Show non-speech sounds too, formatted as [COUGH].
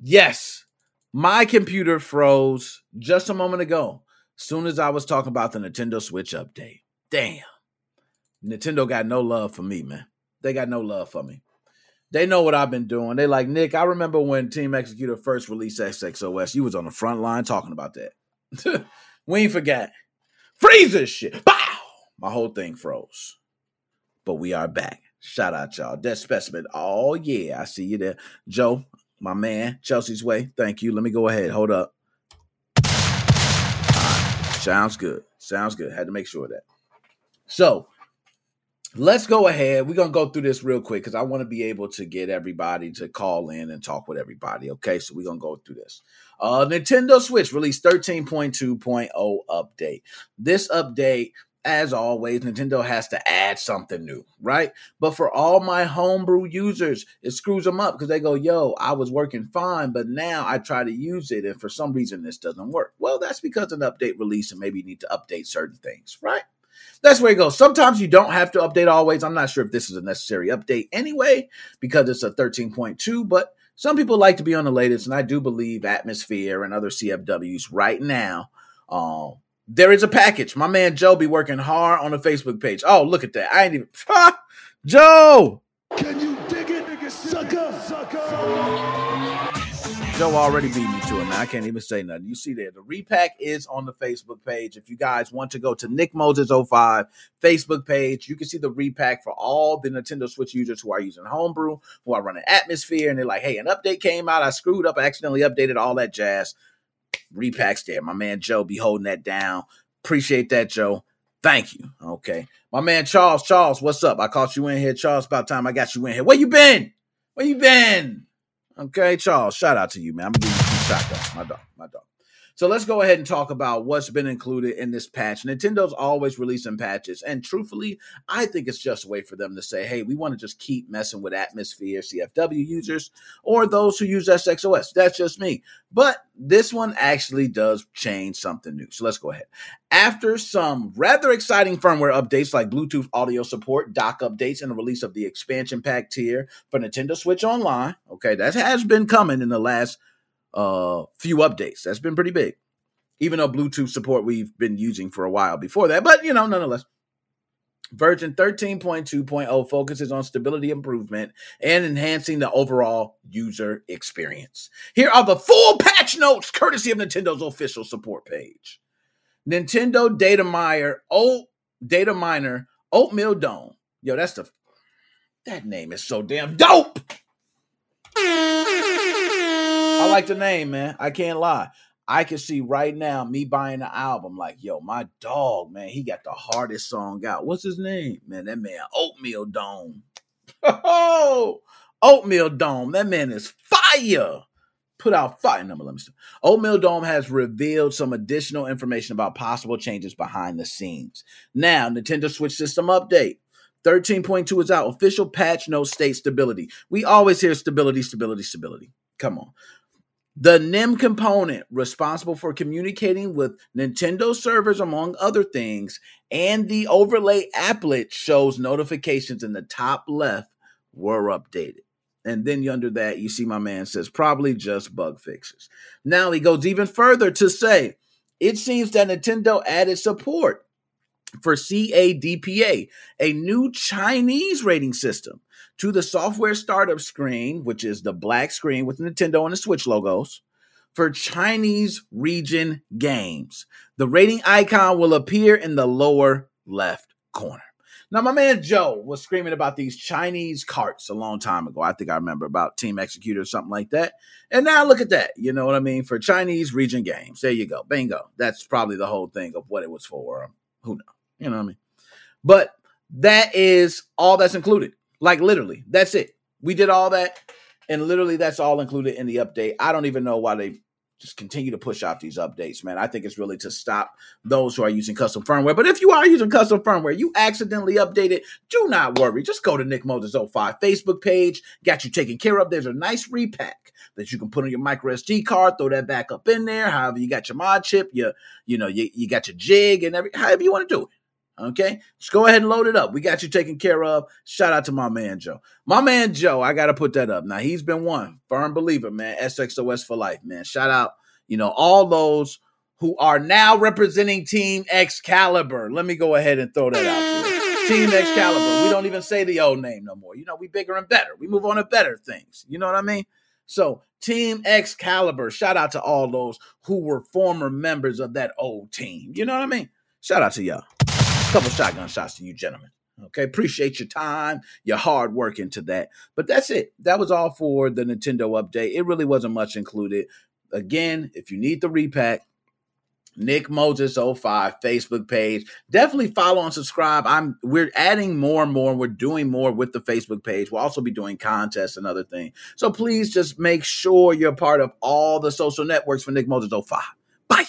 Yes, my computer froze just a moment ago. Soon as I was talking about the Nintendo Switch update. Damn. Nintendo got no love for me, man. They got no love for me. They know what I've been doing. They like, Nick, I remember when Team Xecuter first released SXOS. You was on the front line talking about that. [LAUGHS] we ain't forgot. Freeze this shit. Bow! My whole thing froze. But we are back. Shout out, y'all. Dead specimen. Oh, yeah. I see you there. Joe, my man, Chelsea's way. Thank you. Let me go ahead. Hold up. Sounds good. Sounds good. Had to make sure of that. So, let's go ahead. We're gonna go through this real quick because I want to be able to get everybody to call in and talk with everybody. Okay, so we're gonna go through this. Uh Nintendo Switch released 13.2.0 update. This update as always, Nintendo has to add something new, right? But for all my homebrew users, it screws them up because they go, yo, I was working fine, but now I try to use it and for some reason this doesn't work. Well, that's because an update release and maybe you need to update certain things, right? That's where it goes. Sometimes you don't have to update always. I'm not sure if this is a necessary update anyway, because it's a 13.2, but some people like to be on the latest, and I do believe Atmosphere and other CFWs right now. Um, there is a package. My man Joe be working hard on the Facebook page. Oh, look at that. I ain't even [LAUGHS] Joe. Can you dig it, nigga, sucker, sucker? Joe already beat me to it, man. I can't even say nothing. You see there, the repack is on the Facebook page. If you guys want to go to Nick Moses 05 Facebook page, you can see the repack for all the Nintendo Switch users who are using Homebrew, who are running Atmosphere, and they're like, hey, an update came out. I screwed up. I accidentally updated all that jazz. Repacks there. My man Joe be holding that down. Appreciate that, Joe. Thank you. Okay. My man Charles, Charles, what's up? I caught you in here. Charles, about time I got you in here. Where you been? Where you been? Okay, Charles, shout out to you, man. I'm gonna give you two shotguns. My dog, my dog. So let's go ahead and talk about what's been included in this patch. Nintendo's always releasing patches, and truthfully, I think it's just a way for them to say, "Hey, we want to just keep messing with Atmosphere CFW users or those who use SXOS." That's just me. But this one actually does change something new. So let's go ahead. After some rather exciting firmware updates like Bluetooth audio support, dock updates, and the release of the expansion pack tier for Nintendo Switch Online, okay, that has been coming in the last uh, few updates. That's been pretty big. Even though Bluetooth support we've been using for a while before that, but you know, nonetheless. Version 13.2.0 focuses on stability improvement and enhancing the overall user experience. Here are the full patch notes courtesy of Nintendo's official support page. Nintendo Data Miner, Oat Data Miner, Oatmeal Dome. Yo, that's the that name is so damn dope. I like the name, man. I can't lie. I can see right now me buying the album, like, yo, my dog, man, he got the hardest song out. What's his name? Man, that man, Oatmeal Dome. Oh, [LAUGHS] Oatmeal Dome. That man is fire. Put out fire. Number, let me see. Oatmeal Dome has revealed some additional information about possible changes behind the scenes. Now, Nintendo Switch System update. 13.2 is out. Official patch notes state stability. We always hear stability, stability, stability. Come on. The NIM component responsible for communicating with Nintendo servers, among other things, and the overlay applet shows notifications in the top left were updated. And then under that, you see my man says probably just bug fixes. Now he goes even further to say it seems that Nintendo added support for CADPA, a new Chinese rating system to the software startup screen, which is the black screen with Nintendo and the Switch logos, for Chinese region games. The rating icon will appear in the lower left corner. Now, my man Joe was screaming about these Chinese carts a long time ago. I think I remember about Team Xecuter or something like that. And now look at that. You know what I mean? For Chinese region games. There you go. Bingo. That's probably the whole thing of what it was for. Who knows? You know what I mean? But that is all that's included. Like literally, that's it. We did all that, and literally that's all included in the update. I don't even know why they just continue to push out these updates, man. I think it's really to stop those who are using custom firmware. But if you are using custom firmware, you accidentally updated, do not worry. Just go to Nick Moses 05 Facebook page, got you taken care of. There's a nice repack that you can put on your micro SD card, throw that back up in there. However, you got your mod chip, you you know, you, you got your jig and every however you want to do it. Okay, just go ahead and load it up. We got you taken care of. Shout out to my man Joe. My man Joe, I gotta put that up. Now he's been one firm believer, man. SXOS for life, man. Shout out, you know, all those who are now representing Team Excalibur. Let me go ahead and throw that out there. Team Excalibur. We don't even say the old name no more. You know, we bigger and better. We move on to better things. You know what I mean? So, Team Excalibur, shout out to all those who were former members of that old team. You know what I mean? Shout out to y'all couple shotgun shots to you gentlemen. Okay, appreciate your time, your hard work into that. But that's it. That was all for the Nintendo update. It really wasn't much included. Again, if you need the repack, Nick Moses 05 Facebook page. Definitely follow and subscribe. I'm we're adding more and more. We're doing more with the Facebook page. We'll also be doing contests and other things. So please just make sure you're part of all the social networks for Nick Moses 05. Bye.